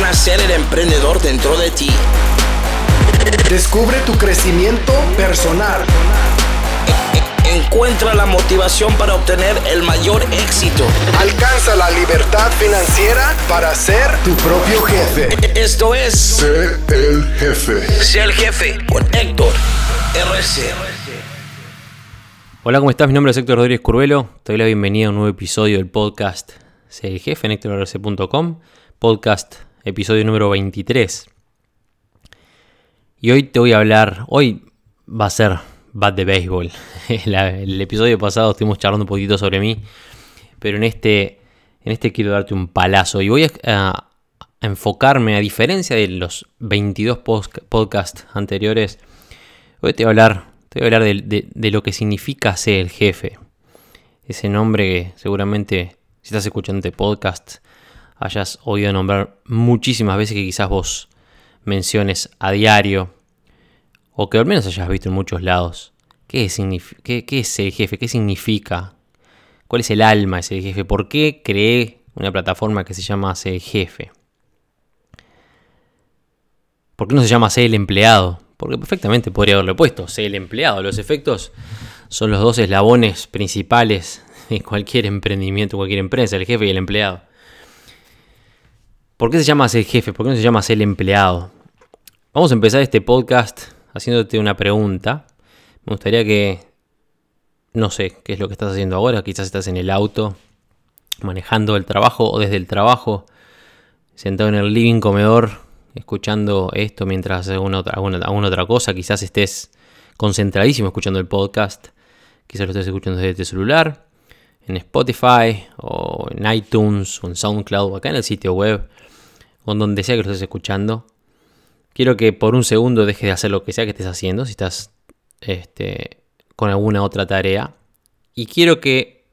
Nacer el emprendedor dentro de ti. Descubre tu crecimiento personal. Encuentra la motivación para obtener el mayor éxito. Alcanza la libertad financiera para ser tu propio jefe. Esto es Sé el jefe. Sé el jefe con Héctor RC. Hola, ¿cómo estás? Mi nombre es Héctor Rodríguez Curvelo. Te doy la bienvenida a un nuevo episodio del podcast Sé el jefe en HectorRC.com. Podcast episodio número 23. Y hoy te voy a hablar, hoy va a ser Bat de Béisbol. La- el episodio pasado estuvimos charlando un poquito sobre mí, pero en este, en este quiero darte un palazo y voy a, enfocarme, a diferencia de los 22 post- podcasts anteriores, hoy te voy a hablar, te voy a hablar de lo que significa ser el jefe. Ese nombre que seguramente, si estás escuchando este podcast, hayas oído nombrar muchísimas veces que quizás vos menciones a diario o que al menos hayas visto en muchos lados. ¿Qué, signif- qué- es el jefe? ¿Qué significa? ¿Cuál es el alma de ser jefe? ¿Por qué creé una plataforma que se llama Ser Jefe? ¿Por qué no se llama Ser el empleado? Porque perfectamente podría haberle puesto Ser el empleado. Los efectos son los dos eslabones principales de cualquier emprendimiento, cualquier empresa, el jefe y el empleado. ¿Por qué se llama Ser Jefe? ¿Por qué no se llama el empleado? Vamos a empezar este podcast haciéndote una pregunta. Me gustaría que, no sé, qué es lo que estás haciendo ahora. Quizás estás en el auto, manejando el trabajo o desde el trabajo, sentado en el living comedor, escuchando esto mientras haces alguna, alguna otra cosa. Quizás estés concentradísimo escuchando el podcast. Quizás lo estés escuchando desde tu celular, en Spotify, o en iTunes, o en SoundCloud, o acá en el sitio web, o donde sea que lo estés escuchando. Quiero que por un segundo dejes de hacer lo que sea que estés haciendo, si estás este, con alguna otra tarea. Y quiero que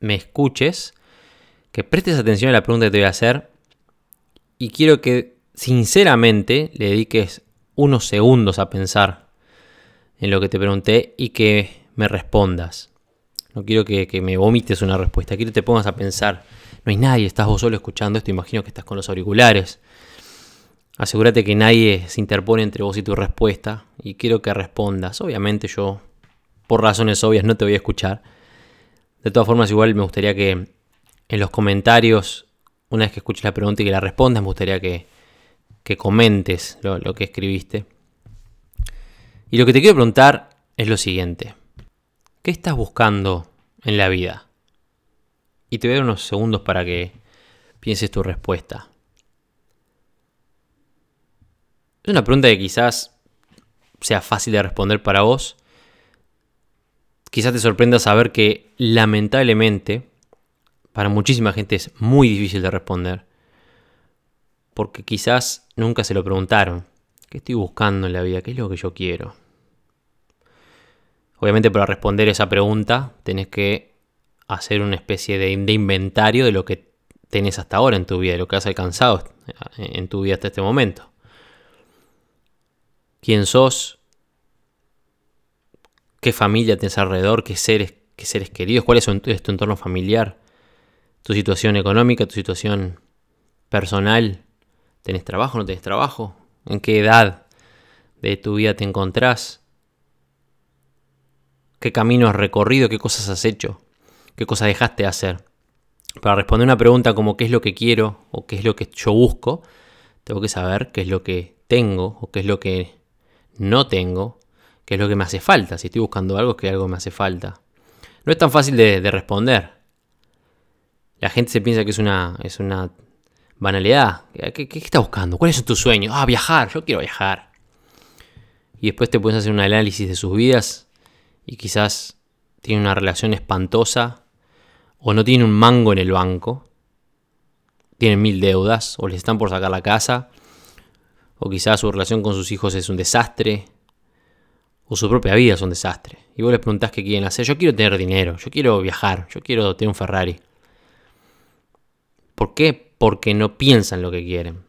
me escuches, que prestes atención a la pregunta que te voy a hacer. Y quiero que sinceramente le dediques unos segundos a pensar en lo que te pregunté y que me respondas. No quiero que, que me vomites una respuesta, quiero que te pongas a pensar. No hay nadie, estás vos solo escuchando esto, imagino que estás con los auriculares. Asegúrate que nadie se interpone entre vos y tu respuesta y quiero que respondas. Obviamente yo, por razones obvias, no te voy a escuchar. De todas formas, igual me gustaría que en los comentarios, una vez que escuches la pregunta y que la respondas, me gustaría que, que comentes lo, lo que escribiste. Y lo que te quiero preguntar es lo siguiente. ¿Qué estás buscando en la vida? Y te voy a dar unos segundos para que pienses tu respuesta. Es una pregunta que quizás sea fácil de responder para vos. Quizás te sorprenda saber que lamentablemente para muchísima gente es muy difícil de responder. Porque quizás nunca se lo preguntaron. ¿Qué estoy buscando en la vida? ¿Qué es lo que yo quiero? Obviamente para responder esa pregunta tenés que hacer una especie de, inventario de lo que tenés hasta ahora en tu vida, de lo que has alcanzado en tu vida hasta este momento quién sos, qué familia tienes alrededor, qué seres, qué seres queridos, cuál es tu, es tu entorno familiar, tu situación económica, tu situación personal, ¿tenés trabajo, no tenés trabajo? ¿En qué edad de tu vida te encontrás? ¿Qué camino has recorrido? ¿Qué cosas has hecho? ¿Qué cosas dejaste de hacer? Para responder una pregunta como qué es lo que quiero o qué es lo que yo busco, tengo que saber qué es lo que tengo o qué es lo que no tengo, qué es lo que me hace falta. Si estoy buscando algo, es que algo me hace falta. No es tan fácil de, de responder. La gente se piensa que es una, es una banalidad. ¿Qué, qué, estás buscando? ¿Cuáles son tus sueños? Ah, viajar, yo quiero viajar. Y después te puedes hacer un análisis de sus vidas y quizás tienen una relación espantosa o no tienen un mango en el banco. Tienen mil deudas o les están por sacar la casa o quizás su relación con sus hijos es un desastre, o su propia vida es un desastre. Y vos les preguntás qué quieren hacer. Yo quiero tener dinero, yo quiero viajar, yo quiero tener un Ferrari. ¿Por qué? Porque no piensan lo que quieren.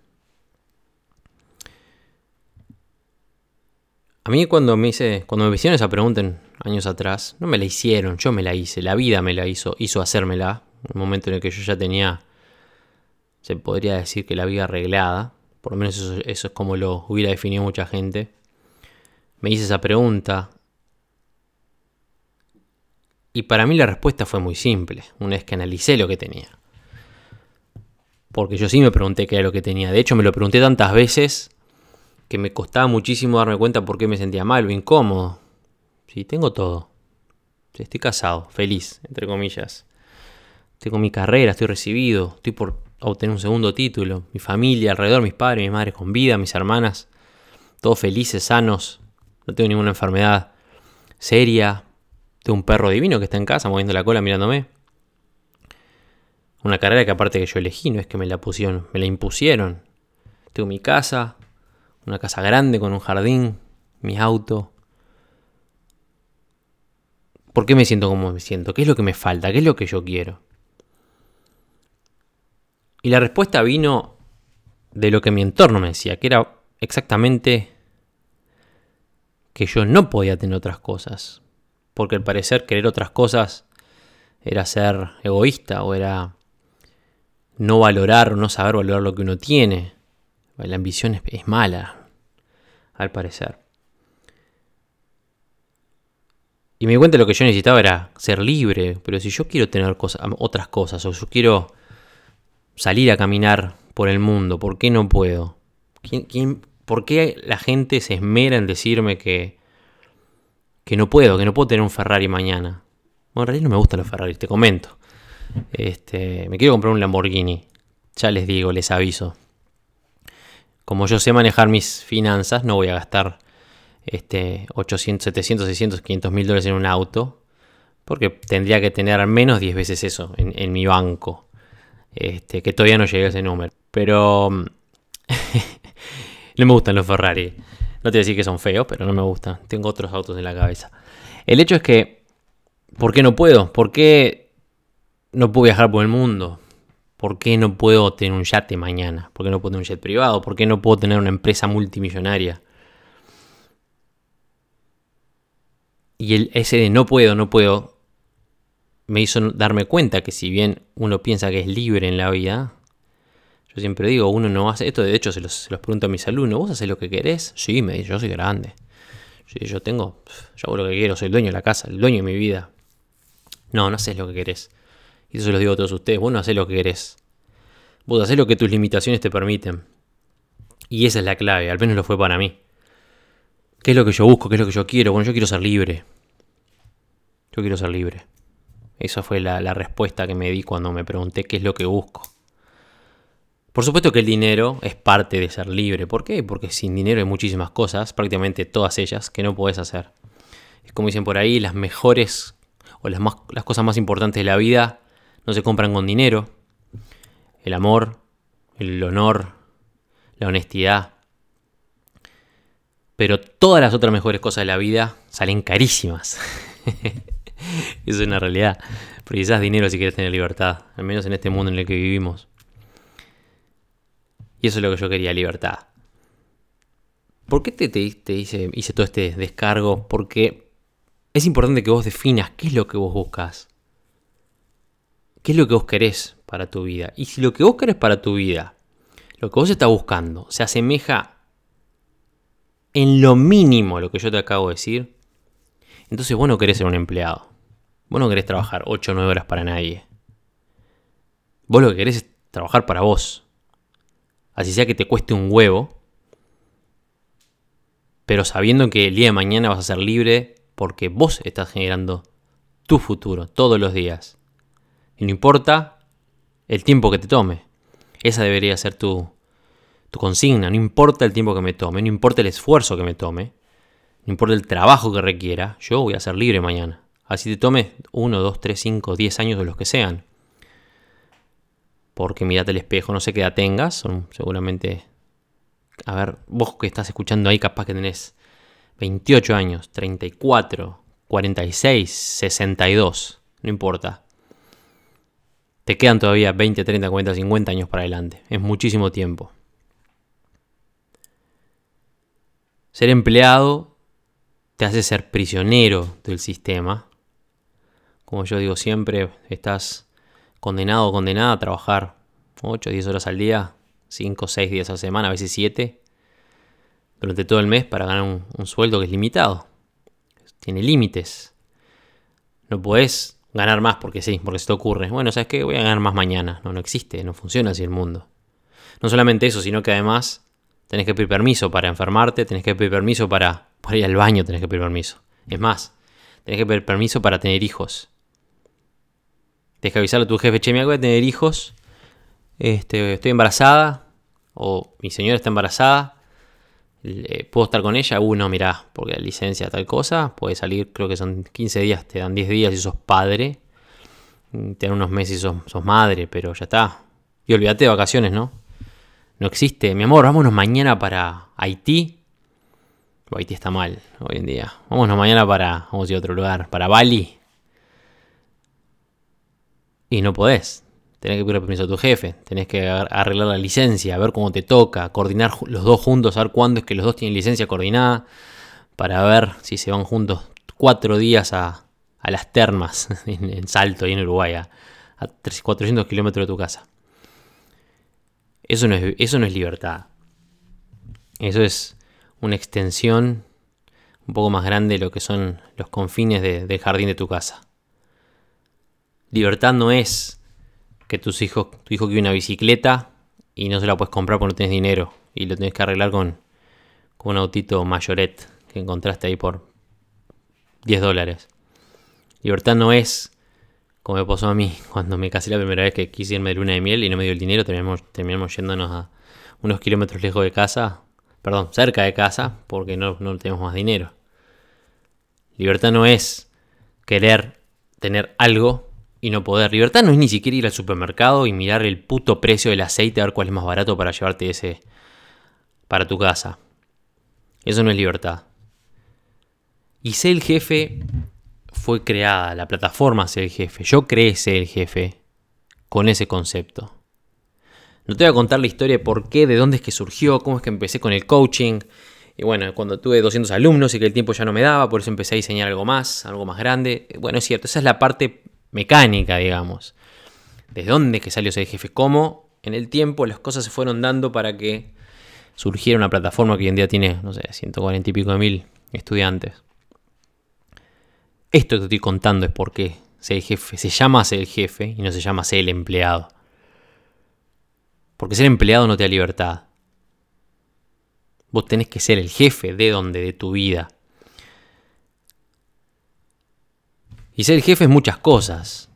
A mí cuando me hice, cuando me hicieron esa pregunta en años atrás, no me la hicieron, yo me la hice, la vida me la hizo, hizo hacérmela. Un momento en el que yo ya tenía se podría decir que la vida arreglada, por lo menos eso, es como lo hubiera definido mucha gente, me hice esa pregunta y para mí la respuesta fue muy simple, una vez que analicé lo que tenía. Porque yo sí me pregunté qué era lo que tenía. De hecho, me lo pregunté tantas veces que me costaba muchísimo darme cuenta por qué me sentía mal o incómodo. Sí, tengo todo. Estoy casado, feliz, entre comillas. Tengo mi carrera, estoy recibido, estoy por obtener un segundo título. Mi familia alrededor, mis padres, mis madres con vida, mis hermanas, todos felices, sanos. No tengo ninguna enfermedad seria, tengo un perro divino que está en casa moviendo la cola mirándome. Una carrera que aparte que yo elegí, no es que me la pusieron, me la impusieron. Tengo mi casa, una casa grande con un jardín, mi auto. ¿Por qué me siento como me siento? ¿Qué es lo que me falta? ¿Qué es lo que yo quiero? Y la respuesta vino de lo que mi entorno me decía, que era exactamente que yo no podía tener otras cosas porque al parecer querer otras cosas era ser egoísta o era no valorar o no saber valorar lo que uno tiene. La ambición es, mala, al parecer. Y me di cuenta lo que yo necesitaba era ser libre, pero si yo quiero tener otras cosas o yo quiero salir a caminar por el mundo, ¿por qué no puedo? por qué la gente se esmera en decirme que, que no puedo, que no puedo tener un Ferrari mañana. Bueno, en realidad no me gustan los Ferrari, te comento. Este, me quiero comprar un Lamborghini. Ya les digo, les aviso. Como yo sé manejar mis finanzas, no voy a gastar este, 800, 700, 600, 500 mil dólares en un auto. Porque tendría que tener al menos 10 veces eso en, mi banco. Este, que todavía no llegué a ese número. Pero no me gustan los Ferrari. No te voy a decir que son feos, pero no me gustan. Tengo otros autos en la cabeza. El hecho es que, ¿por qué no puedo? ¿Por qué no puedo viajar por el mundo? ¿Por qué no puedo tener un yate mañana? ¿Por qué no puedo tener un jet privado? ¿Por qué no puedo tener una empresa multimillonaria? Y el, ese de no puedo, no puedo, me hizo darme cuenta que si bien uno piensa que es libre en la vida, yo siempre digo, uno no hace esto, de hecho se los, pregunto a mis alumnos, ¿vos haces lo que querés? Sí, me dice, yo soy grande. Sí, yo tengo, yo hago lo que quiero, soy el dueño de la casa, el dueño de mi vida. No, no haces lo que querés. Y eso se lo digo a todos ustedes, vos no haces lo que querés. Vos haces lo que tus limitaciones te permiten. Y esa es la clave, al menos lo fue para mí. ¿Qué es lo que yo busco? ¿Qué es lo que yo quiero? Bueno, yo quiero ser libre. Yo quiero ser libre. Esa fue la respuesta que me di cuando me pregunté qué es lo que busco. Por supuesto que el dinero es parte de ser libre. ¿Por qué? Porque sin dinero hay muchísimas cosas, prácticamente todas ellas, que no puedes hacer. Es como dicen por ahí, las mejores o las cosas más importantes de la vida no se compran con dinero. El amor, el honor, la honestidad. Pero todas las otras mejores cosas de la vida salen carísimas. Eso es una realidad. Precisas dinero si quieres tener libertad, al menos en este mundo en el que vivimos. Y eso es lo que yo quería, libertad. ¿Por qué te, te, hice, hice todo este descargo? Porque es importante que vos definas qué es lo que vos buscas. ¿Qué es lo que vos querés para tu vida? Y si lo que vos querés para tu vida, lo que vos estás buscando, se asemeja en lo mínimo lo que yo te acabo de decir, entonces vos no querés ser un empleado. Vos no querés trabajar 8 o 9 horas para nadie. Vos lo que querés es trabajar para vos así sea que te cueste un huevo, pero sabiendo que el día de mañana vas a ser libre porque vos estás generando tu futuro todos los días. Y no importa el tiempo que te tome. Esa debería ser tu, tu consigna. No importa el tiempo que me tome, no importa el esfuerzo que me tome, no importa el trabajo que requiera, yo voy a ser libre mañana. Así te tome 1, 2, 3, 5, 10 años o los que sean porque mirate el espejo, no sé qué edad tengas, son seguramente, a ver, vos que estás escuchando ahí capaz que tenés 28 años, 34, 46, 62, no importa. Te quedan todavía 20, 30, 40, 50 años para adelante, es muchísimo tiempo. Ser empleado te hace ser prisionero del sistema. Como yo digo siempre, estás condenado o condenada a trabajar 8, 10 horas al día, 5, 6 días a la semana, a veces 7, durante todo el mes para ganar un, sueldo que es limitado. Tiene límites. No puedes ganar más porque sí, porque se te ocurre. Bueno, ¿sabes qué? Voy a ganar más mañana. No, no existe, no funciona así el mundo. No solamente eso, sino que además tenés que pedir permiso para enfermarte, tenés que pedir permiso para, para ir al baño, tenés que pedir permiso. Es más, tenés que pedir permiso para tener hijos. Tienes que avisarle a tu jefe, che, me voy a tener hijos, este, estoy embarazada, o mi señora está embarazada, ¿puedo estar con ella? Uh, no, mirá, porque la licencia tal cosa puede salir, creo que son 15 días, te dan 10 días si sos padre, te dan unos meses si sos madre, pero ya está. Y olvídate de vacaciones, ¿no? No existe, mi amor, vámonos mañana para Haití. Haití está mal hoy en día. Vámonos mañana para, vamos a ir a otro lugar, para Bali. Y no podés. Tenés que pedir permiso a tu jefe, tenés que arreglar la licencia, ver cómo te toca, coordinar los dos juntos, a ver cuándo es que los dos tienen licencia coordinada, para ver si se van juntos cuatro días a, las termas en, Salto y en Uruguay, a, 400 kilómetros de tu casa. Eso no, es, eso no es libertad. Eso es una extensión un poco más grande de lo que son los confines del jardín de tu casa. Libertad no es que tus hijos, tu hijo quiere una bicicleta y no se la puedes comprar porque no tienes dinero y lo tienes que arreglar con, con un autito mayoret que encontraste ahí por 10 dólares. Libertad no es como me pasó a mí cuando me casé la primera vez que quise irme de luna de miel y no me dio el dinero, terminamos, terminamos yéndonos a unos kilómetros lejos de casa, perdón, cerca de casa, porque no, no tenemos más dinero. Libertad no es querer tener algo y no poder. Libertad no es ni siquiera ir al supermercado y mirar el puto precio del aceite a ver cuál es más barato para llevarte ese para tu casa. Eso no es libertad. Y ser el jefe fue creada, la plataforma ser el jefe. Yo creé ser el jefe con ese concepto. No te voy a contar la historia de por qué, de dónde es que surgió, cómo es que empecé con el coaching. Y bueno, cuando tuve 200 alumnos y que el tiempo ya no me daba, por eso empecé a diseñar algo más, algo más grande. Bueno, es cierto, esa es la parte mecánica, digamos. ¿Desde dónde que salió ese jefe? ¿Cómo en el tiempo las cosas se fueron dando para que surgiera una plataforma que hoy en día tiene, no sé, 140 y pico de mil estudiantes? Esto que te estoy contando es porque ser el jefe se llama ser el jefe y no se llama ser el empleado. Porque ser empleado no te da libertad. Vos tenés que ser el jefe de donde, de tu vida. Y ser jefe es muchas cosas.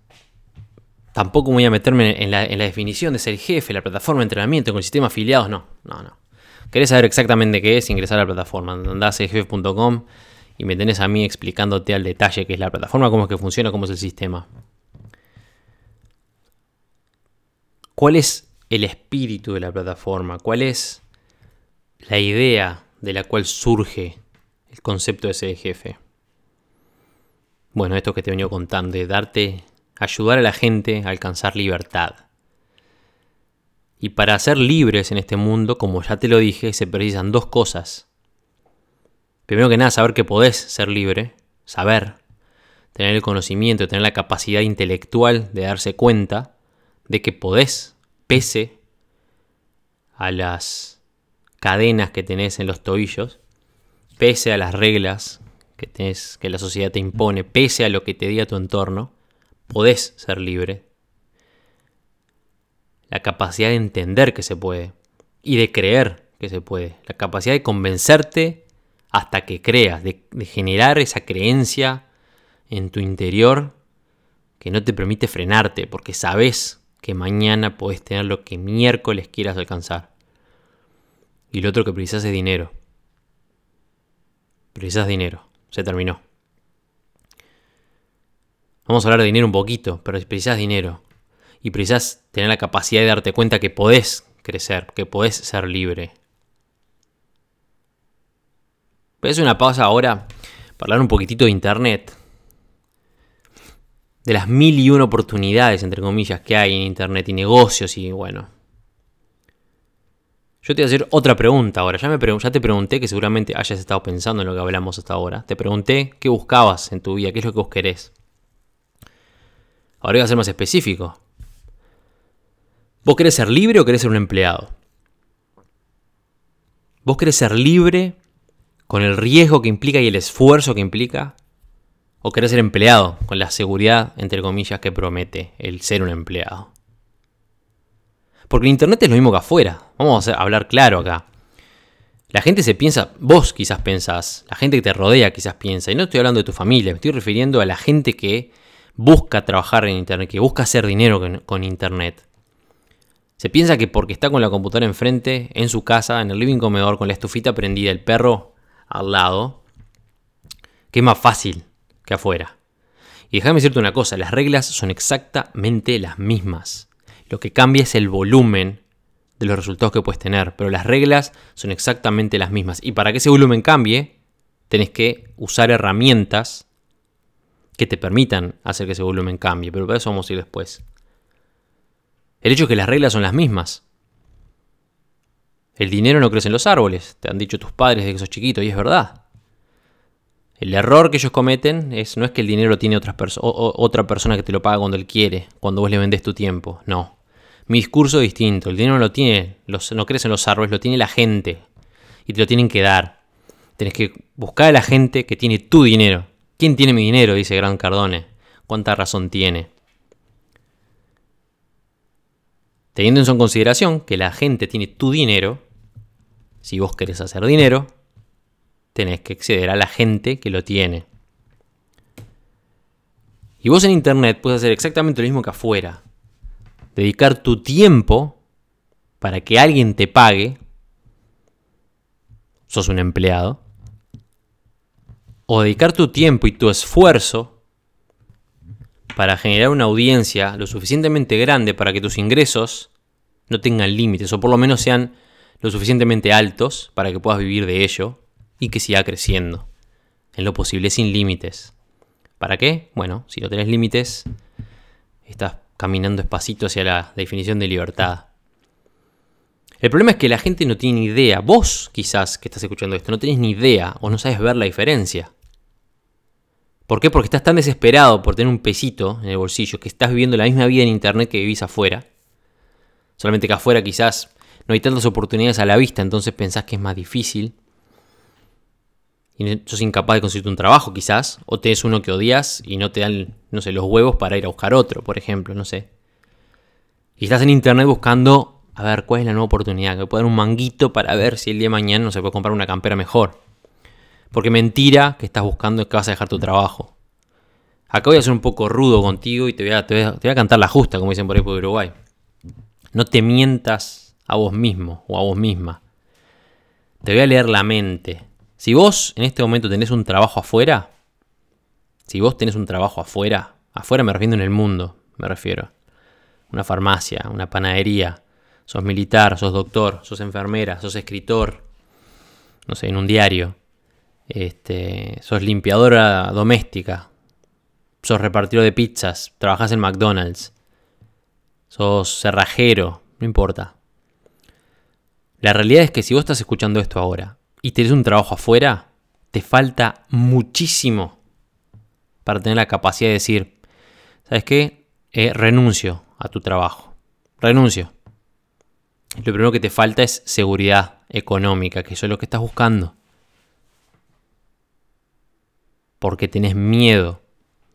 Tampoco voy a meterme en la, definición de ser jefe, la plataforma de entrenamiento con el sistema afiliados, no, no, no. ¿Querés saber exactamente qué es? Ingresar a la plataforma, andás a y me tenés a mí explicándote al detalle qué es la plataforma, cómo es que funciona, cómo es el sistema. ¿Cuál es el espíritu de la plataforma? ¿Cuál es la idea de la cual surge el concepto de ser jefe? Bueno, esto que te he venido contando, de darte, ayudar a la gente a alcanzar libertad. Y para ser libres en este mundo, como ya te lo dije, se precisan dos cosas. Primero que nada, saber que podés ser libre, saber, tener el conocimiento, tener la capacidad intelectual de darse cuenta de que podés, pese a las cadenas que tenés en los tobillos, pese a las reglas que, que la sociedad te impone, pese a lo que te diga tu entorno, podés ser libre. La capacidad de entender que se puede y de creer que se puede. La capacidad de convencerte hasta que creas, de, generar esa creencia en tu interior que no te permite frenarte porque sabes que mañana podés tener lo que miércoles quieras alcanzar. Y lo otro que precisas es dinero. Precisas dinero se terminó. Vamos a hablar de dinero un poquito, pero precisas dinero. Y precisas tener la capacidad de darte cuenta que podés crecer, que podés ser libre. Voy a hacer una pausa ahora para hablar un poquitito de Internet. De las mil y una oportunidades, entre comillas, que hay en Internet y negocios y bueno, yo te voy a hacer otra pregunta ahora. Ya, me ya te pregunté que seguramente hayas estado pensando en lo que hablamos hasta ahora. Te pregunté qué buscabas en tu vida, qué es lo que vos querés. Ahora voy a ser más específico. ¿Vos querés ser libre o querés ser un empleado? ¿Vos querés ser libre con el riesgo que implica y el esfuerzo que implica? ¿O querés ser empleado con la seguridad, entre comillas, que promete el ser un empleado? Porque el Internet es lo mismo que afuera. Vamos a hablar claro acá. La gente se piensa, vos quizás pensás, la gente que te rodea quizás piensa, y no estoy hablando de tu familia, me estoy refiriendo a la gente que busca trabajar en Internet, que busca hacer dinero con, con Internet. Se piensa que porque está con la computadora enfrente, en su casa, en el living comedor, con la estufita prendida, el perro al lado, que es más fácil que afuera. Y déjame decirte una cosa, las reglas son exactamente las mismas. Lo que cambia es el volumen de los resultados que puedes tener, pero las reglas son exactamente las mismas. Y para que ese volumen cambie, tenés que usar herramientas que te permitan hacer que ese volumen cambie, pero para eso vamos a ir después. El hecho es que las reglas son las mismas. El dinero no crece en los árboles, te han dicho tus padres desde que sos chiquito, y es verdad. El error que ellos cometen es no es que el dinero lo tiene otra, otra persona que te lo paga cuando él quiere, cuando vos le vendés tu tiempo, no. Mi discurso es distinto, el dinero no lo tiene, no crece en los árboles, lo tiene la gente, y te lo tienen que dar. Tenés que buscar a la gente que tiene tu dinero. ¿Quién tiene mi dinero? dice Gran Cardone. ¿Cuánta razón tiene? Teniendo en consideración que la gente tiene tu dinero, si vos querés hacer dinero, tenés que acceder a la gente que lo tiene. Y vos en Internet puedes hacer exactamente lo mismo que afuera. Dedicar tu tiempo para que alguien te pague. Sos un empleado. O dedicar tu tiempo y tu esfuerzo para generar una audiencia lo suficientemente grande para que tus ingresos no tengan límites o por lo menos sean lo suficientemente altos para que puedas vivir de ello y que siga creciendo en lo posible sin límites. ¿Para qué? Bueno, si no tenés límites, estás caminando despacito hacia la definición de libertad. El problema es que la gente no tiene ni idea, vos quizás que estás escuchando esto, no tenés ni idea o no sabes ver la diferencia. ¿Por qué? Porque estás tan desesperado por tener un pesito en el bolsillo, que estás viviendo la misma vida en Internet que vivís afuera. Solamente que afuera quizás no hay tantas oportunidades a la vista, entonces pensás que es más difícil. Y sos incapaz de conseguirte un trabajo quizás, o tenés uno que odias y no te dan, no sé, los huevos para ir a buscar otro, por ejemplo, no sé. Y estás en Internet buscando, a ver, cuál es la nueva oportunidad, que pueda dar un manguito para ver si el día de mañana no se puede comprar una campera mejor. Porque mentira que estás buscando que vas a dejar tu trabajo. Acá voy a ser un poco rudo contigo y te voy a, te voy a, cantar la justa, como dicen por ahí por Uruguay. No te mientas a vos mismo o a vos misma. Te voy a leer la mente. Si vos en este momento tenés un trabajo afuera, si vos tenés un trabajo afuera, afuera me refiero en el mundo, me refiero. Una farmacia, una panadería, sos militar, sos doctor, sos enfermera, sos escritor, no sé, en un diario este, sos limpiadora doméstica, sos repartidor de pizzas, trabajas en McDonald's, sos cerrajero, no importa. La realidad es que si vos estás escuchando esto ahora y tenés un trabajo afuera, te falta muchísimo para tener la capacidad de decir, ¿sabes qué? Eh, renuncio a tu trabajo. Renuncio. Lo primero que te falta es seguridad económica, que eso es lo que estás buscando porque tenés miedo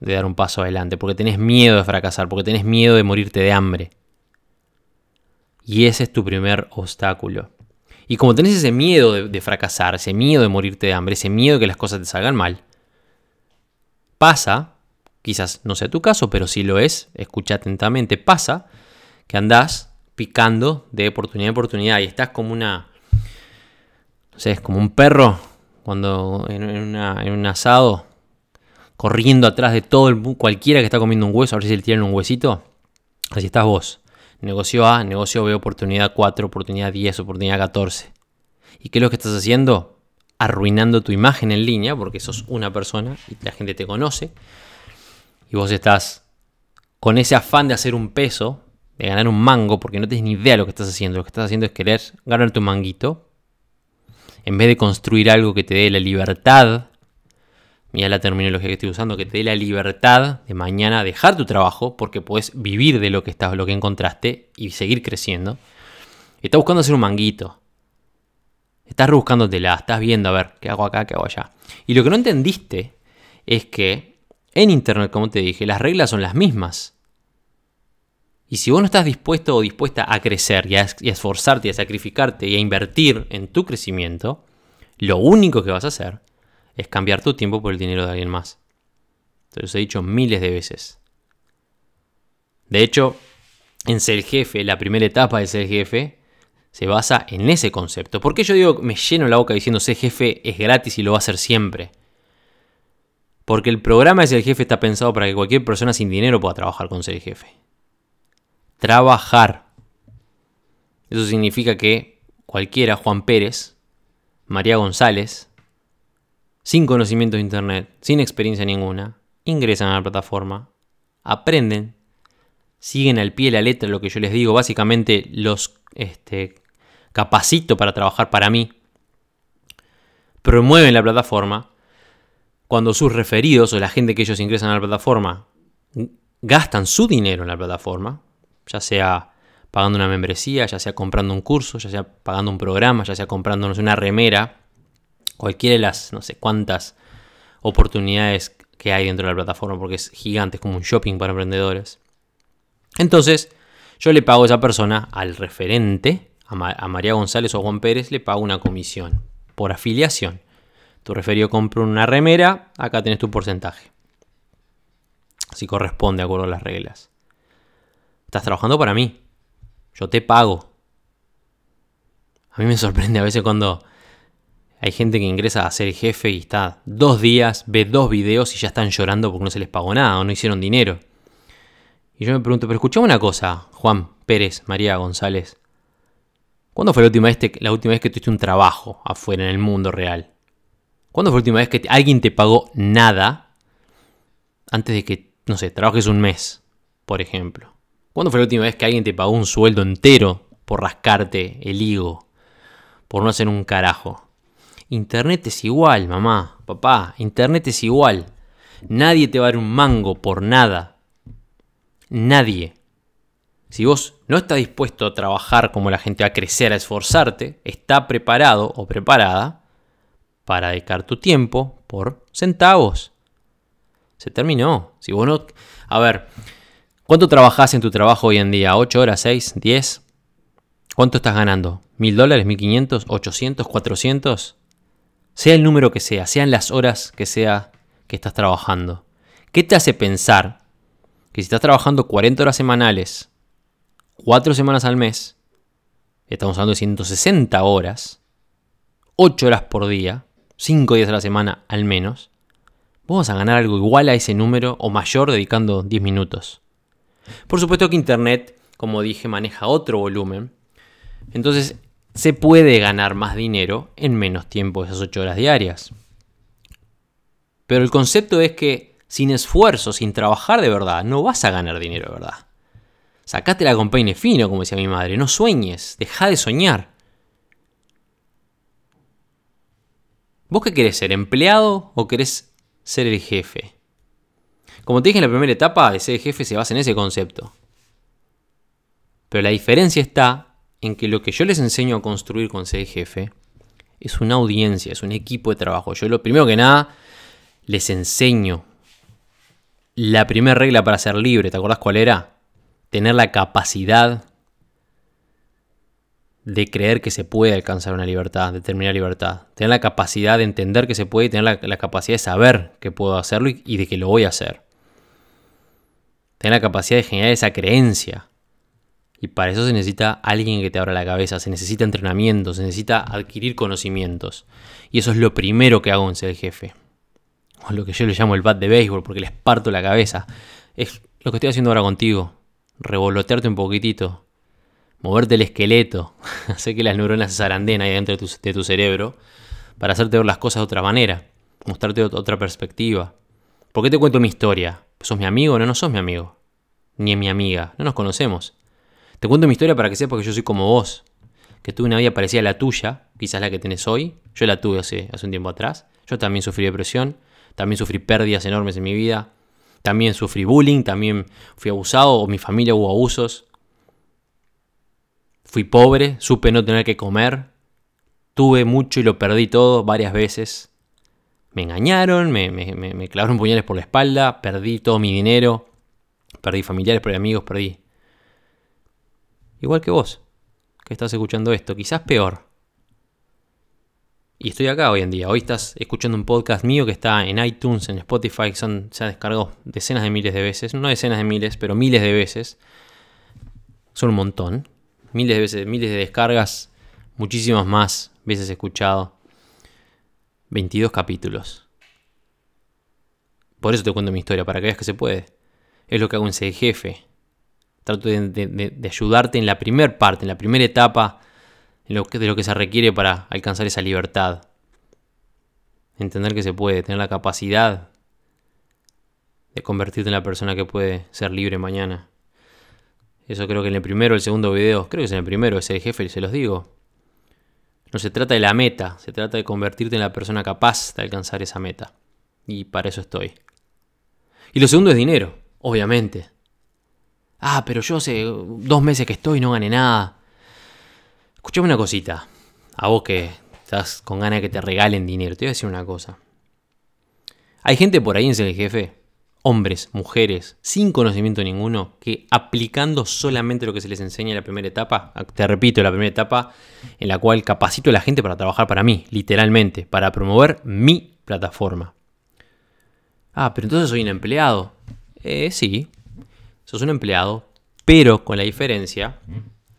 de dar un paso adelante, porque tenés miedo de fracasar, porque tenés miedo de morirte de hambre. Y ese es tu primer obstáculo. Y como tenés ese miedo de, fracasar, ese miedo de morirte de hambre, ese miedo de que las cosas te salgan mal, pasa, quizás no sea tu caso, pero si lo es, escucha atentamente, pasa que andás picando de oportunidad en oportunidad y estás como una, no sé, es como un perro cuando en, en un asado corriendo atrás de todo el, cualquiera que está comiendo un hueso, a ver si le tiran un huesito. Así estás vos. Negocio A, negocio B, oportunidad 4, oportunidad 10, oportunidad 14. ¿Y qué es lo que estás haciendo? Arruinando tu imagen en línea, porque sos una persona y la gente te conoce. Y vos estás con ese afán de hacer un peso, de ganar un mango, porque no tienes ni idea de lo que estás haciendo. Lo que estás haciendo es querer ganar tu manguito. En vez de construir algo que te dé la libertad mira la terminología que estoy usando, que te dé la libertad de mañana dejar tu trabajo porque puedes vivir de lo que estás, lo que encontraste y seguir creciendo. Estás buscando hacer un manguito. Estás rebuscándotela, estás viendo a ver qué hago acá, qué hago allá. Y lo que no entendiste es que en internet, como te dije, las reglas son las mismas. Y si vos no estás dispuesto o dispuesta a crecer y a, y a esforzarte y a sacrificarte y a invertir en tu crecimiento, lo único que vas a hacer es cambiar tu tiempo por el dinero de alguien más. Te lo he dicho miles de veces. De hecho, en ser jefe, la primera etapa de ser jefe, se basa en ese concepto. ¿Por qué yo digo, me lleno la boca diciendo ser jefe es gratis y lo va a hacer siempre? Porque el programa de ser jefe está pensado para que cualquier persona sin dinero pueda trabajar con ser jefe. Trabajar. Eso significa que cualquiera, Juan Pérez, María González, sin conocimiento de Internet, sin experiencia ninguna, ingresan a la plataforma, aprenden, siguen al pie de la letra lo que yo les digo, básicamente los este, capacito para trabajar para mí, promueven la plataforma, cuando sus referidos o la gente que ellos ingresan a la plataforma gastan su dinero en la plataforma, ya sea pagando una membresía, ya sea comprando un curso, ya sea pagando un programa, ya sea comprando una remera, cualquiera de las no sé cuántas oportunidades que hay dentro de la plataforma, porque es gigante, es como un shopping para emprendedores. Entonces, yo le pago a esa persona, al referente, a, María González o Juan Pérez, le pago una comisión por afiliación. Tu referido compra una remera, acá tenés tu porcentaje. Si corresponde, de acuerdo a las reglas. Estás trabajando para mí. Yo te pago. A mí me sorprende a veces cuando hay gente que ingresa a ser jefe y está dos días, ve dos videos y ya están llorando porque no se les pagó nada o no hicieron dinero. Y yo me pregunto, pero escuchame una cosa, Juan Pérez, María González. ¿Cuándo fue la última, vez la última vez que tuviste un trabajo afuera en el mundo real? ¿Cuándo fue la última vez que alguien te pagó nada antes de que, no sé, trabajes un mes, por ejemplo? ¿Cuándo fue la última vez que alguien te pagó un sueldo entero por rascarte el higo? Por no hacer un carajo. Internet es igual, mamá, papá. Internet es igual. Nadie te va a dar un mango por nada. Nadie. Si vos no estás dispuesto a trabajar como la gente, a crecer, a esforzarte, está preparado o preparada para dedicar tu tiempo por centavos. Se terminó. Si vos no... A ver, ¿Cuánto trabajas en tu trabajo hoy en día? ¿8 horas? ¿6? ¿10? ¿Cuánto estás ganando? ¿1000 dólares? ¿1500? ¿800? ¿400? Sea el número que sea, sean las horas que sea que estás trabajando. ¿Qué te hace pensar que si estás trabajando 40 horas semanales, 4 semanas al mes, estamos hablando de 160 horas, 8 horas por día, 5 días a la semana al menos, vamos a ganar algo igual a ese número o mayor dedicando 10 minutos? Por supuesto que Internet, como dije, maneja otro volumen. Entonces se puede ganar más dinero en menos tiempo, esas 8 horas diarias. Pero el concepto es que sin esfuerzo, sin trabajar de verdad, no vas a ganar dinero de verdad. Sacate la con peine fino, como decía mi madre. No sueñes, deja de soñar. ¿Vos qué querés ser? ¿Empleado o querés ser el jefe? Como te dije en la primera etapa, de ser jefe se basa en ese concepto. Pero la diferencia está en que lo que yo les enseño a construir con jefe es una audiencia, es un equipo de trabajo. Yo lo primero que nada les enseño la primera regla para ser libre, ¿te acordás cuál era? Tener la capacidad de creer que se puede alcanzar una libertad, determinada libertad. Tener la capacidad de entender que se puede y tener la, capacidad de saber que puedo hacerlo y de que lo voy a hacer. Tener la capacidad de generar esa creencia. Y para eso se necesita alguien que te abra la cabeza, se necesita entrenamiento, se necesita adquirir conocimientos. Y eso es lo primero que hago en ser jefe. O lo que yo le llamo el bat de béisbol, porque les parto la cabeza. Es lo que estoy haciendo ahora contigo. Revolotearte un poquitito. Moverte el esqueleto. Hacer que las neuronas se zarandeen ahí dentro de tu, de tu cerebro. Para hacerte ver las cosas de otra manera. Mostrarte otra perspectiva. ¿Por qué te cuento mi historia? ¿Sos mi amigo? No, no sos mi amigo. Ni mi amiga. No nos conocemos. Te cuento mi historia para que sepas que yo soy como vos. Que tuve una vida parecida a la tuya, quizás la que tenés hoy. Yo la tuve hace, hace un tiempo atrás. Yo también sufrí depresión. también sufrí pérdidas enormes en mi vida, también sufrí bullying, también fui abusado o mi familia hubo abusos. Fui pobre, supe no tener que comer, tuve mucho y lo perdí todo varias veces. Me engañaron, me, me clavaron puñales por la espalda, perdí todo mi dinero, perdí familiares, perdí amigos, perdí. Igual que vos, que estás escuchando esto, quizás peor. Y estoy acá hoy en día. Hoy estás escuchando un podcast mío que está en iTunes, en Spotify, son, se ha descargado decenas de miles de veces. No decenas de miles, pero miles de veces. Son un montón. Miles de veces, miles de descargas. Muchísimas más veces escuchado. 22 capítulos. Por eso te cuento mi historia, para que veas que se puede. Es lo que hago en Ser Jefe. Trato de, ayudarte en la primera parte, en la primera etapa de lo que se requiere para alcanzar esa libertad. Entender que se puede, tener la capacidad de convertirte en la persona que puede ser libre mañana. Eso creo que en el primero o el segundo video, creo que es en el primero, es el jefe, y se los digo. No se trata de la meta, se trata de convertirte en la persona capaz de alcanzar esa meta. Y para eso estoy. Y lo segundo es dinero, obviamente. Ah, pero yo hace dos meses que estoy y no gané nada. Escuchame una cosita. A vos que estás con ganas de que te regalen dinero. Te voy a decir una cosa. Hay gente por ahí en el jefe, hombres, mujeres, sin conocimiento ninguno, que aplicando solamente lo que se les enseña en la primera etapa, te repito, la primera etapa en la cual capacito a la gente para trabajar para mí, literalmente, para promover mi plataforma. Ah, pero entonces soy un empleado. Eh, sí, sos un empleado, pero con la diferencia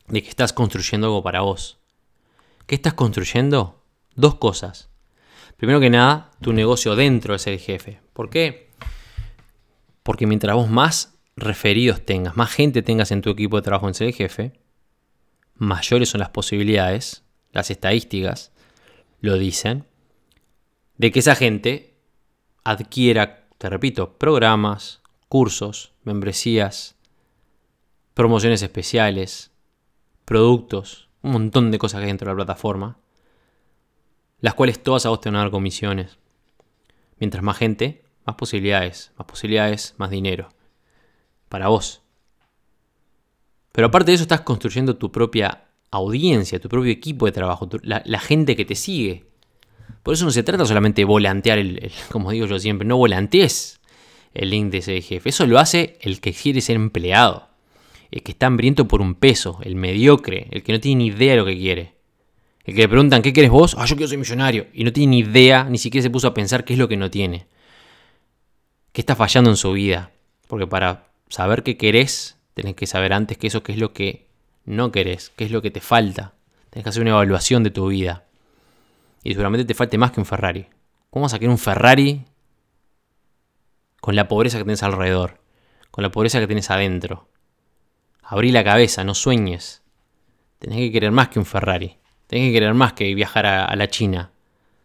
de que estás construyendo algo para vos. ¿Qué estás construyendo? Dos cosas. Primero que nada, tu negocio dentro es el jefe. ¿Por qué? Porque mientras vos más referidos tengas, más gente tengas en tu equipo de trabajo en ser el jefe, mayores son las posibilidades, las estadísticas lo dicen, de que esa gente adquiera, te repito, programas, cursos, membresías, promociones especiales, productos, un montón de cosas que hay dentro de la plataforma, las cuales todas a vos te van a dar comisiones. Mientras más gente, más posibilidades, más posibilidades, más dinero. Para vos. Pero aparte de eso estás construyendo tu propia audiencia, tu propio equipo de trabajo, la, gente que te sigue. Por eso no se trata solamente de volantear, el, como digo yo siempre, no volantees el link de jefe. Eso lo hace el que quiere ser empleado el que está hambriento por un peso, el mediocre, el que no tiene ni idea de lo que quiere. El que le preguntan, ¿qué quieres vos? Ah, yo quiero ser millonario. Y no tiene ni idea, ni siquiera se puso a pensar qué es lo que no tiene. ¿Qué está fallando en su vida? Porque para saber qué querés, tenés que saber antes que eso qué es lo que no querés, qué es lo que te falta. Tenés que hacer una evaluación de tu vida. Y seguramente te falte más que un Ferrari. ¿Cómo querer un Ferrari con la pobreza que tienes alrededor? Con la pobreza que tienes adentro. Abrí la cabeza, no sueñes. Tenés que querer más que un Ferrari. Tenés que querer más que viajar a, la China.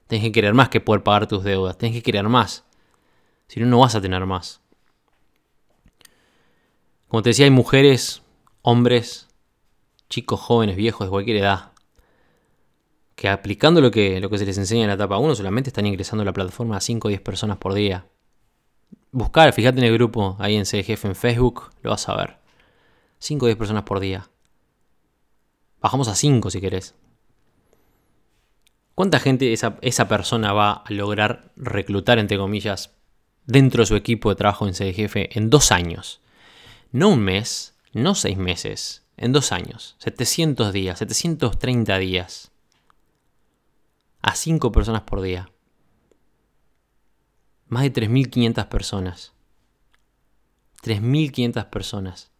Tenés que querer más que poder pagar tus deudas. Tenés que querer más. Si no, no vas a tener más. Como te decía, hay mujeres, hombres, chicos, jóvenes, viejos, de cualquier edad, que aplicando lo que, lo que se les enseña en la etapa 1 solamente están ingresando a la plataforma a 5 o 10 personas por día. Buscar, fíjate en el grupo ahí en CGF en Facebook, lo vas a ver. 5 o 10 personas por día. Bajamos a 5 si querés. ¿Cuánta gente esa, esa, persona va a lograr reclutar, entre comillas, dentro de su equipo de trabajo en CDGF en dos años? No un mes, no seis meses, en dos años. 700 días, 730 días. A 5 personas por día. Más de 3.500 personas. 3.500 personas.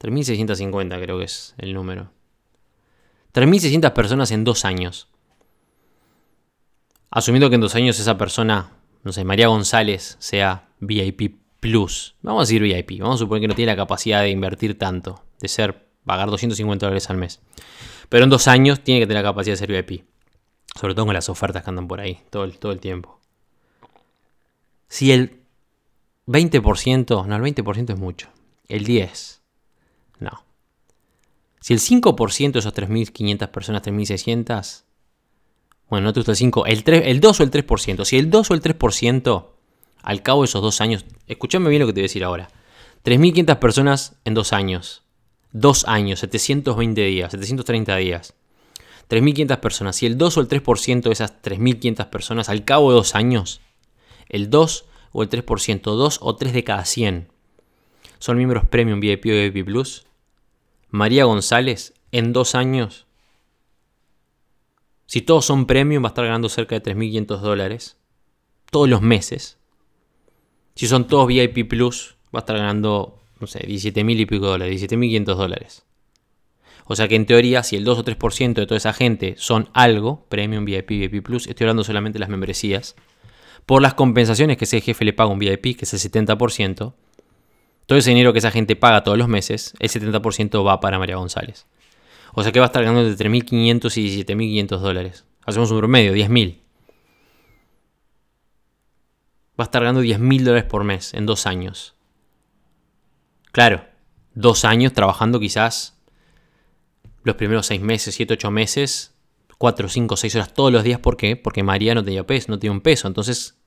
3.650 creo que es el número. 3.600 personas en dos años. Asumiendo que en dos años esa persona, no sé, María González, sea VIP Plus. Vamos a decir VIP. Vamos a suponer que no tiene la capacidad de invertir tanto. De ser, pagar 250 dólares al mes. Pero en dos años tiene que tener la capacidad de ser VIP. Sobre todo con las ofertas que andan por ahí todo el, todo el tiempo. Si el 20%, no, el 20% es mucho. El 10%, no. Si el 5% de esos 3.500 personas, 3.600, Bueno, no te gusta el 5, el, 3, el 2 o el 3%. Si el 2 o el 3%, al cabo de esos dos años, escúchame bien lo que te voy a decir ahora. 3.500 personas en dos años. Dos años, 720 días, 730 días. 3.500 personas. Si el 2 o el 3% de esas 3.500 personas al cabo de dos años, el 2 o el 3%, 2 o 3 de cada 100, son miembros Premium VIP o VIP Plus, María González en dos años, si todos son Premium va a estar ganando cerca de 3.500 dólares todos los meses. Si son todos VIP Plus va a estar ganando, no sé, 17.000 y pico dólares, 17.500 dólares. O sea que en teoría, si el 2 o 3% de toda esa gente son algo, Premium, VIP, VIP Plus, estoy hablando solamente de las membresías, por las compensaciones que ese jefe le paga a un VIP, que es el 70%, todo ese dinero que esa gente paga todos los meses, el 70% va para María González. O sea que va a estar ganando entre 3.500 y 17.500 dólares. Hacemos un promedio, 10.000. Va a estar ganando 10.000 dólares por mes en dos años. Claro, dos años trabajando quizás los primeros seis meses, siete, ocho meses, cuatro, cinco, seis horas todos los días. ¿Por qué? Porque María no tenía peso, no tenía un peso. Entonces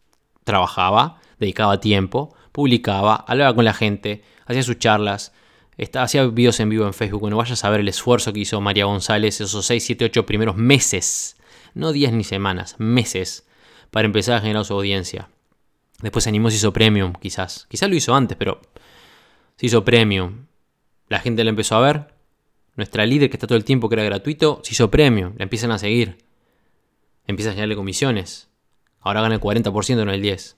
trabajaba, dedicaba tiempo, publicaba, hablaba con la gente, hacía sus charlas, hacía videos en vivo en Facebook. Bueno, vayas a ver el esfuerzo que hizo María González esos seis, siete, ocho primeros meses. No días ni semanas, meses, para empezar a generar su audiencia. Después se animó, se hizo premium, quizás. Quizás lo hizo antes, pero se hizo premium. La gente lo empezó a ver, nuestra líder que está todo el tiempo, que era gratuito, se hizo premio, la empiezan a seguir. Empieza a generarle comisiones. Ahora gana el 40%, no el 10%.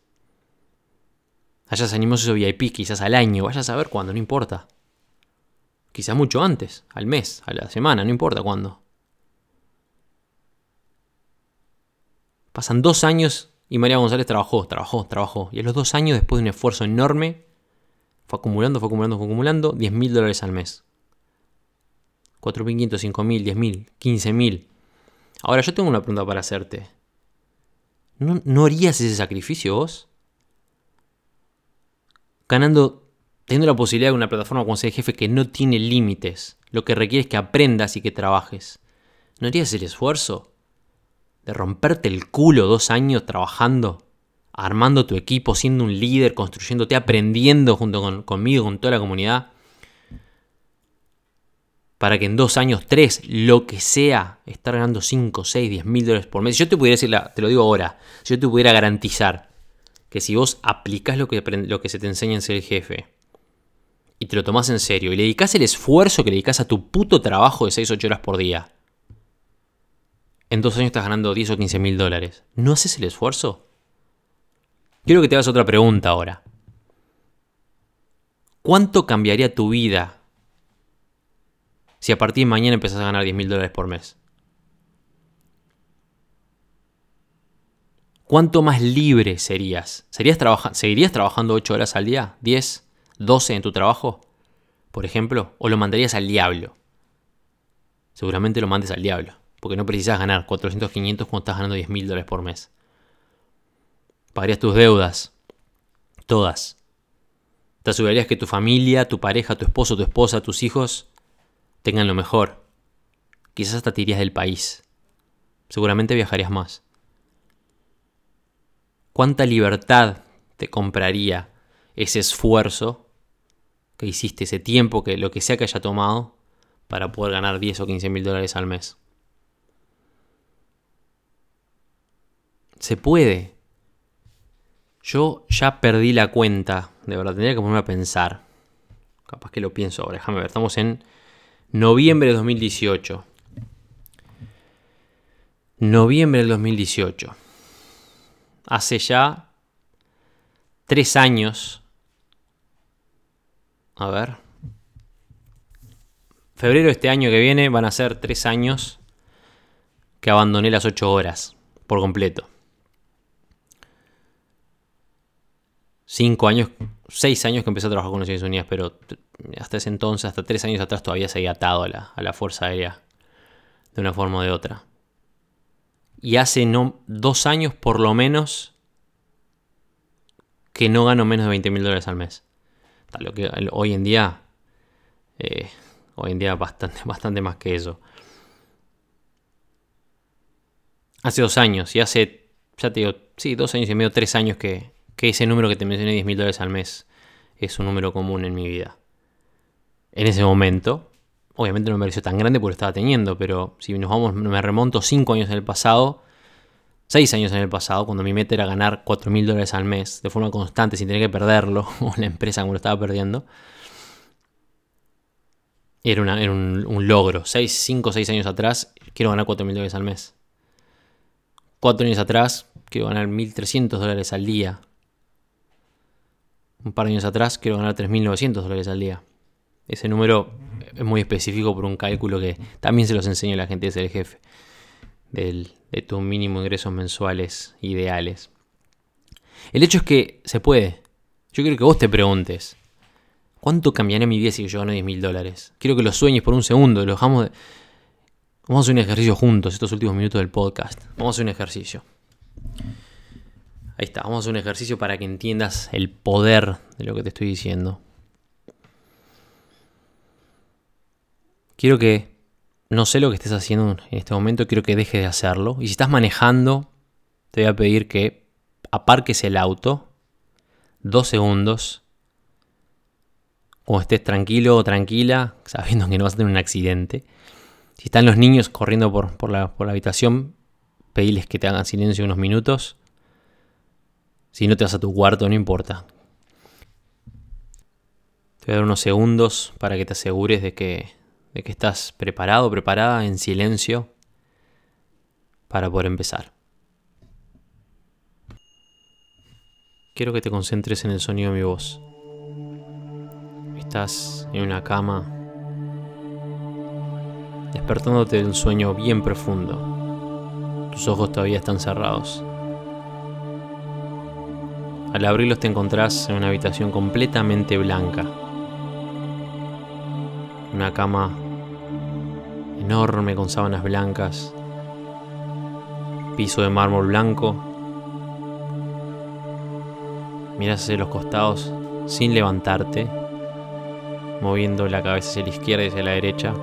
Allá se animó, hizo VIP, quizás al año, vaya a saber cuándo, no importa. Quizás mucho antes, al mes, a la semana, no importa cuándo. Pasan dos años y María González trabajó, trabajó, trabajó. Y a los dos años, después de un esfuerzo enorme, fue acumulando, fue acumulando, fue acumulando 10 mil dólares al mes. 4.500, 5.000, 10.000, 15.000. Ahora yo tengo una pregunta para hacerte. ¿No, ¿No harías ese sacrificio vos? Ganando, teniendo la posibilidad de una plataforma como ser jefe que no tiene límites. Lo que requiere es que aprendas y que trabajes. ¿No harías el esfuerzo de romperte el culo dos años trabajando? armando tu equipo, siendo un líder, construyéndote, aprendiendo junto con, conmigo, con toda la comunidad, para que en dos años, tres, lo que sea, estar ganando 5, 6, 10 mil dólares por mes. Yo te pudiera decir, te lo digo ahora, si yo te pudiera garantizar que si vos aplicás lo que, lo que se te enseña en ser el jefe y te lo tomás en serio y le dedicas el esfuerzo que le dedicas a tu puto trabajo de 6, 8 horas por día, en dos años estás ganando 10 o 15 mil dólares. ¿No haces el esfuerzo? Quiero que te hagas otra pregunta ahora. ¿Cuánto cambiaría tu vida si a partir de mañana empezás a ganar 10 mil dólares por mes? ¿Cuánto más libre serías? ¿Serías ¿Seguirías trabajando 8 horas al día? ¿10? ¿12 en tu trabajo? Por ejemplo, o lo mandarías al diablo. Seguramente lo mandes al diablo, porque no precisas ganar 400, 500 cuando estás ganando 10 mil dólares por mes. Pagarías tus deudas, todas. Te asegurarías que tu familia, tu pareja, tu esposo, tu esposa, tus hijos tengan lo mejor. Quizás hasta te del país. Seguramente viajarías más. ¿Cuánta libertad te compraría ese esfuerzo que hiciste, ese tiempo, que lo que sea que haya tomado, para poder ganar 10 o 15 mil dólares al mes? Se puede. Yo ya perdí la cuenta, de verdad, tendría que ponerme a pensar. Capaz que lo pienso ahora, déjame ver, estamos en Noviembre de 2018. Noviembre del 2018. Hace ya tres años. A ver. Febrero de este año que viene van a ser tres años que abandoné las ocho horas por completo. Cinco años, seis años que empecé a trabajar con Naciones Unidas, pero hasta ese entonces, hasta tres años atrás, todavía seguía atado a la, a la Fuerza Aérea de una forma o de otra. Y hace no, dos años por lo menos que no gano menos de 20 mil dólares al mes. Lo que hoy en día, eh, hoy en día bastante, bastante más que eso. hace dos años y hace, ya te digo, sí, dos años y medio, tres años que, que ese número que te mencioné, 10 mil dólares al mes, es un número común en mi vida. En ese momento, obviamente no me pareció tan grande porque lo estaba teniendo, pero si nos vamos, me remonto cinco años en el pasado, seis años en el pasado, cuando mi meta era ganar 4 mil dólares al mes de forma constante sin tener que perderlo, o la empresa como lo estaba perdiendo, era, un, logro. 5 o 6 años atrás, quiero ganar 4 mil dólares al mes. 4 años atrás, quiero ganar 1.300 dólares al día. Un par de años atrás, quiero ganar 3.900 dólares al día. Ese número es muy específico por un cálculo que también se los enseño a la gente ser el jefe. de tu mínimo ingresos mensuales ideales. El hecho es que se puede. Yo quiero que vos te preguntes, ¿Cuánto cambiaría mi vida si yo gano 10 mil dólares? Quiero que lo sueñes por un segundo. Lo dejamos de... Vamos a hacer un ejercicio juntos estos últimos minutos del podcast. Vamos a hacer un ejercicio. Ahí está, vamos a hacer un ejercicio para que entiendas el poder de lo que te estoy diciendo. Quiero que, no sé lo que estés haciendo en este momento, quiero que dejes de hacerlo. Y si estás manejando, te voy a pedir que aparques el auto dos segundos o estés tranquilo o tranquila, sabiendo que no vas a tener un accidente. Si están los niños corriendo por, la, por la habitación, pediles que te hagan silencio unos minutos. Si no te vas a tu cuarto, no importa. Te voy a dar unos segundos para que te asegures de que, de que estás preparado, preparada, en silencio, para poder empezar. Quiero que te concentres en el sonido de mi voz. Estás en una cama, despertándote de un sueño bien profundo. Tus ojos todavía están cerrados. Al abrirlos te encontrás en una habitación completamente blanca. Una cama enorme con sábanas blancas. Piso de mármol blanco. Miras hacia los costados sin levantarte moviendo la cabeza hacia la izquierda y hacia la derecha.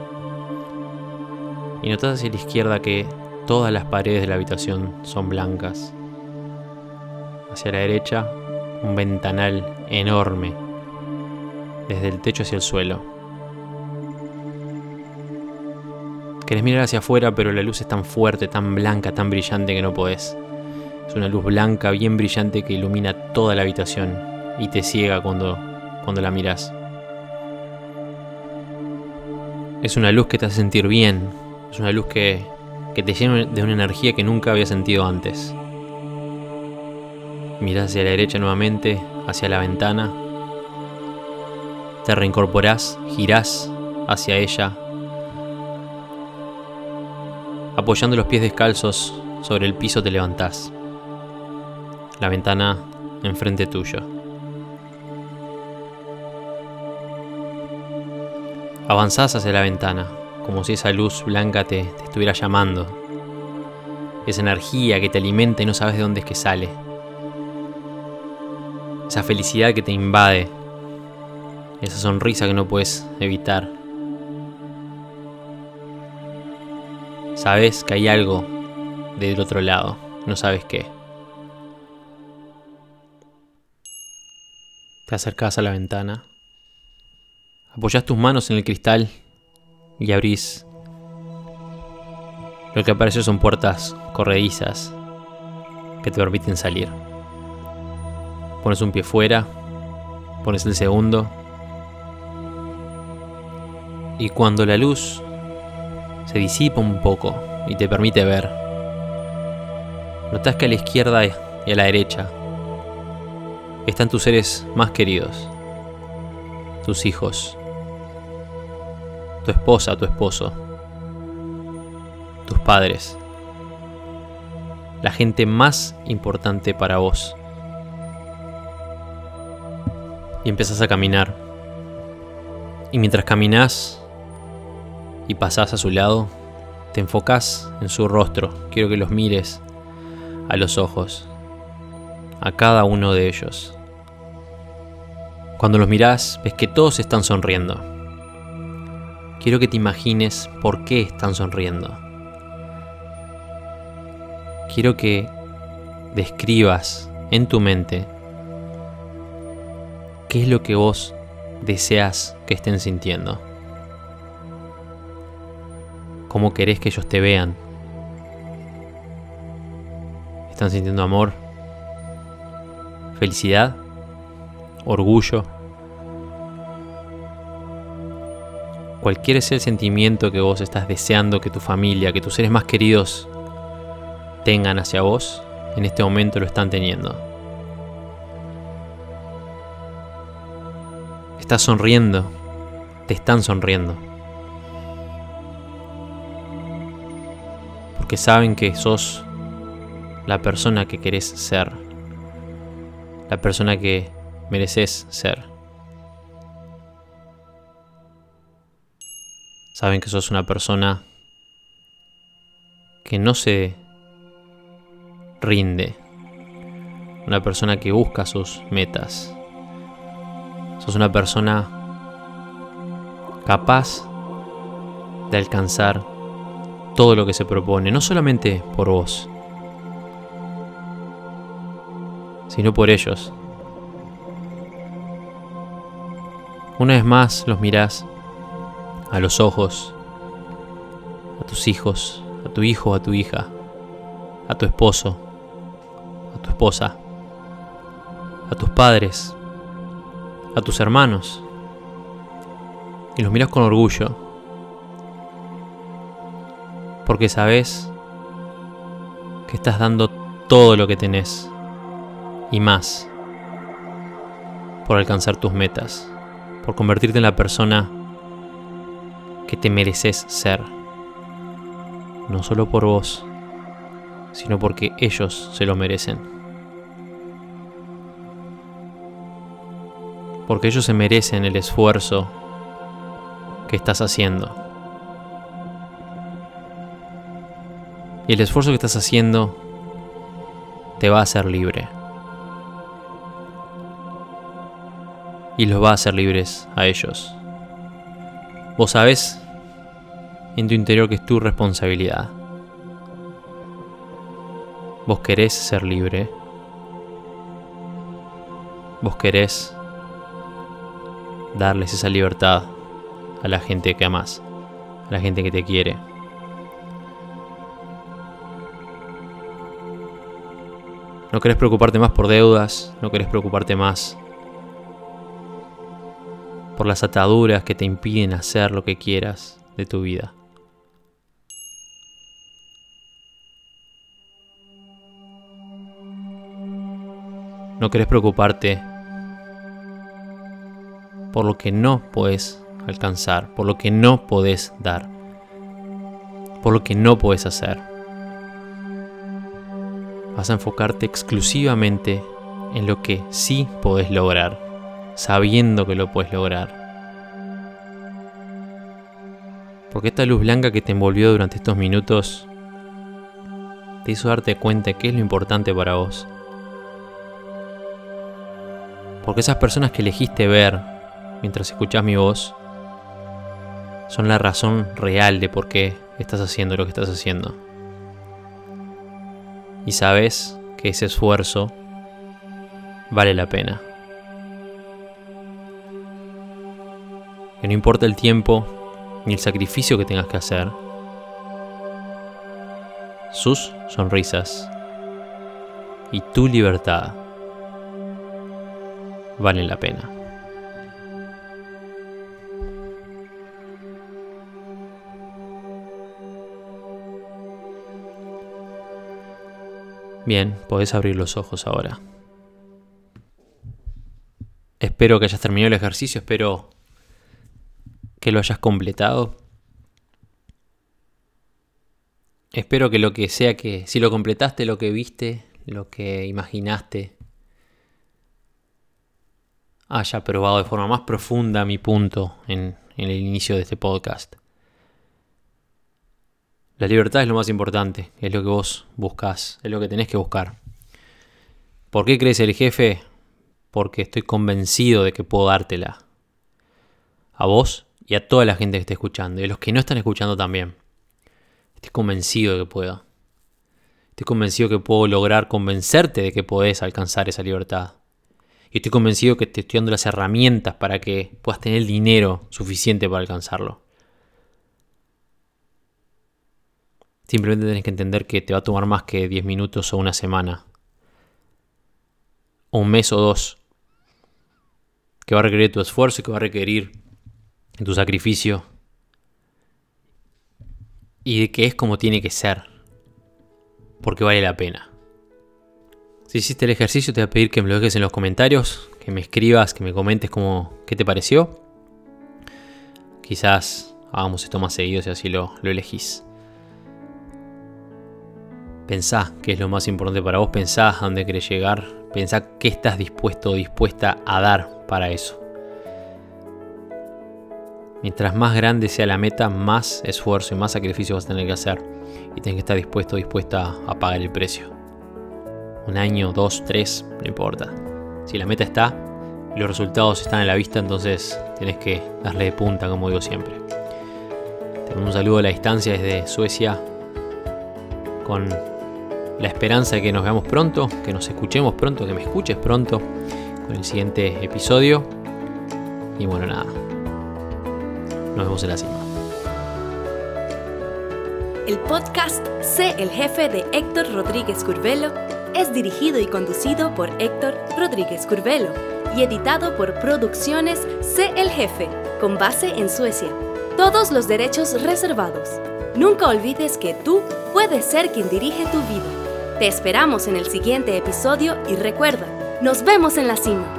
Y notas hacia la izquierda que todas las paredes de la habitación son blancas. Hacia la derecha, un ventanal enorme, desde el techo hacia el suelo. Querés mirar hacia afuera, pero la luz es tan fuerte, tan blanca, tan brillante que no podés. Es una luz blanca, bien brillante que ilumina toda la habitación y te ciega cuando, cuando la miras. Es una luz que te hace sentir bien. Es una luz que, te llena de una energía que nunca había sentido antes. Miras hacia la derecha nuevamente, hacia la ventana. Te reincorporás, girás hacia ella. Apoyando los pies descalzos sobre el piso te levantás. La ventana enfrente tuyo. Avanzás hacia la ventana, como si esa luz blanca te, estuviera llamando. Esa energía que te alimenta y no sabes de dónde es que sale. Esa felicidad que te invade. Esa sonrisa que no puedes evitar. Sabes que hay algo del otro lado, no sabes qué. Te acercas a la ventana Apoyas tus manos en el cristal y abrís. Lo que aparece son puertas corredizas que te permiten salir. Pones un pie fuera, pones el segundo. Y cuando la luz se disipa un poco y te permite ver, notas que a la izquierda y a la derecha están tus seres más queridos, tus hijos, tu esposa, tu esposo, tus padres, la gente más importante para vos. Y empezás a caminar. Y mientras caminas y pasás a su lado, te enfocas en su rostro. Quiero que los mires a los ojos, a cada uno de ellos. Cuando los mirás, ves que todos están sonriendo. Quiero que te imagines por qué están sonriendo. quiero que describas en tu mente qué es lo que vos deseas que estén sintiendo. ¿Cómo querés que ellos te vean? ¿Están sintiendo amor? ¿Felicidad? ¿Orgullo? Cualquier sea el sentimiento que vos estás deseando que tu familia, que tus seres más queridos tengan hacia vos, en este momento lo están teniendo. Estás sonriendo, te están sonriendo. Porque saben que sos la persona que querés ser, la persona que mereces ser. Saben que sos una persona que no se rinde. Una persona que busca sus metas. Sos una persona capaz de alcanzar todo lo que se propone, no solamente por vos, sino por ellos. Una vez más los mirás a los ojos, a tus hijos, a tu hijo, a tu hija, a tu esposo, a tu esposa, a tus padres, a tus hermanos, y los miras con orgullo, porque sabes que estás dando todo lo que tenés y más por alcanzar tus metas, por convertirte en la persona que te mereces ser. No solo por vos, sino porque ellos se lo merecen. Porque ellos se merecen el esfuerzo que estás haciendo. Y el esfuerzo que estás haciendo te va a hacer libre. Y los va a hacer libres a ellos. Vos sabés en tu interior que es tu responsabilidad. Vos querés ser libre. Vos querés darles esa libertad a la gente que amas, a la gente que te quiere. No querés preocuparte más por deudas, no querés preocuparte más por las ataduras que te impiden hacer lo que quieras de tu vida. No querés preocuparte por lo que no puedes alcanzar, por lo que no podés dar, por lo que no puedes hacer. Vas a enfocarte exclusivamente en lo que sí podés lograr sabiendo que lo puedes lograr. Porque esta luz blanca que te envolvió durante estos minutos te hizo darte cuenta de qué es lo importante para vos. Porque esas personas que elegiste ver mientras escuchas mi voz son la razón real de por qué estás haciendo lo que estás haciendo. Y sabes que ese esfuerzo vale la pena. que no importa el tiempo ni el sacrificio que tengas que hacer, sus sonrisas y tu libertad valen la pena. Bien, podés abrir los ojos ahora. Espero que hayas terminado el ejercicio, espero que lo hayas completado. Espero que lo que sea que, si lo completaste, lo que viste, lo que imaginaste, haya probado de forma más profunda mi punto en, en el inicio de este podcast. La libertad es lo más importante, es lo que vos buscas, es lo que tenés que buscar. ¿Por qué crees el jefe? Porque estoy convencido de que puedo dártela. A vos y a toda la gente que esté escuchando y a los que no están escuchando también. Estoy convencido de que puedo. Estoy convencido que puedo lograr convencerte de que podés alcanzar esa libertad. Y estoy convencido que te estoy dando las herramientas para que puedas tener el dinero suficiente para alcanzarlo. Simplemente tenés que entender que te va a tomar más que 10 minutos o una semana. O un mes o dos. Que va a requerir tu esfuerzo y que va a requerir tu sacrificio. Y que es como tiene que ser. Porque vale la pena. Si hiciste el ejercicio te voy a pedir que me lo dejes en los comentarios. Que me escribas, que me comentes cómo, qué te pareció. Quizás hagamos esto más seguido si así lo elegís. Pensá qué es lo más importante para vos, pensá a dónde querés llegar, pensá qué estás dispuesto o dispuesta a dar para eso. Mientras más grande sea la meta, más esfuerzo y más sacrificio vas a tener que hacer. Y tienes que estar dispuesto o dispuesta a pagar el precio. Un año, dos, tres, no importa. Si la meta está y los resultados están a la vista, entonces tienes que darle de punta, como digo siempre. Te mando un saludo a la distancia desde Suecia con la esperanza de que nos veamos pronto, que nos escuchemos pronto, que me escuches pronto con el siguiente episodio. Y bueno, nada. Nos vemos en la cima. El podcast Sé el jefe de Héctor Rodríguez Curvelo es dirigido y conducido por Héctor Rodríguez Curvelo y editado por Producciones Sé el jefe, con base en Suecia. Todos los derechos reservados. Nunca olvides que tú puedes ser quien dirige tu vida. Te esperamos en el siguiente episodio y recuerda, nos vemos en la cima.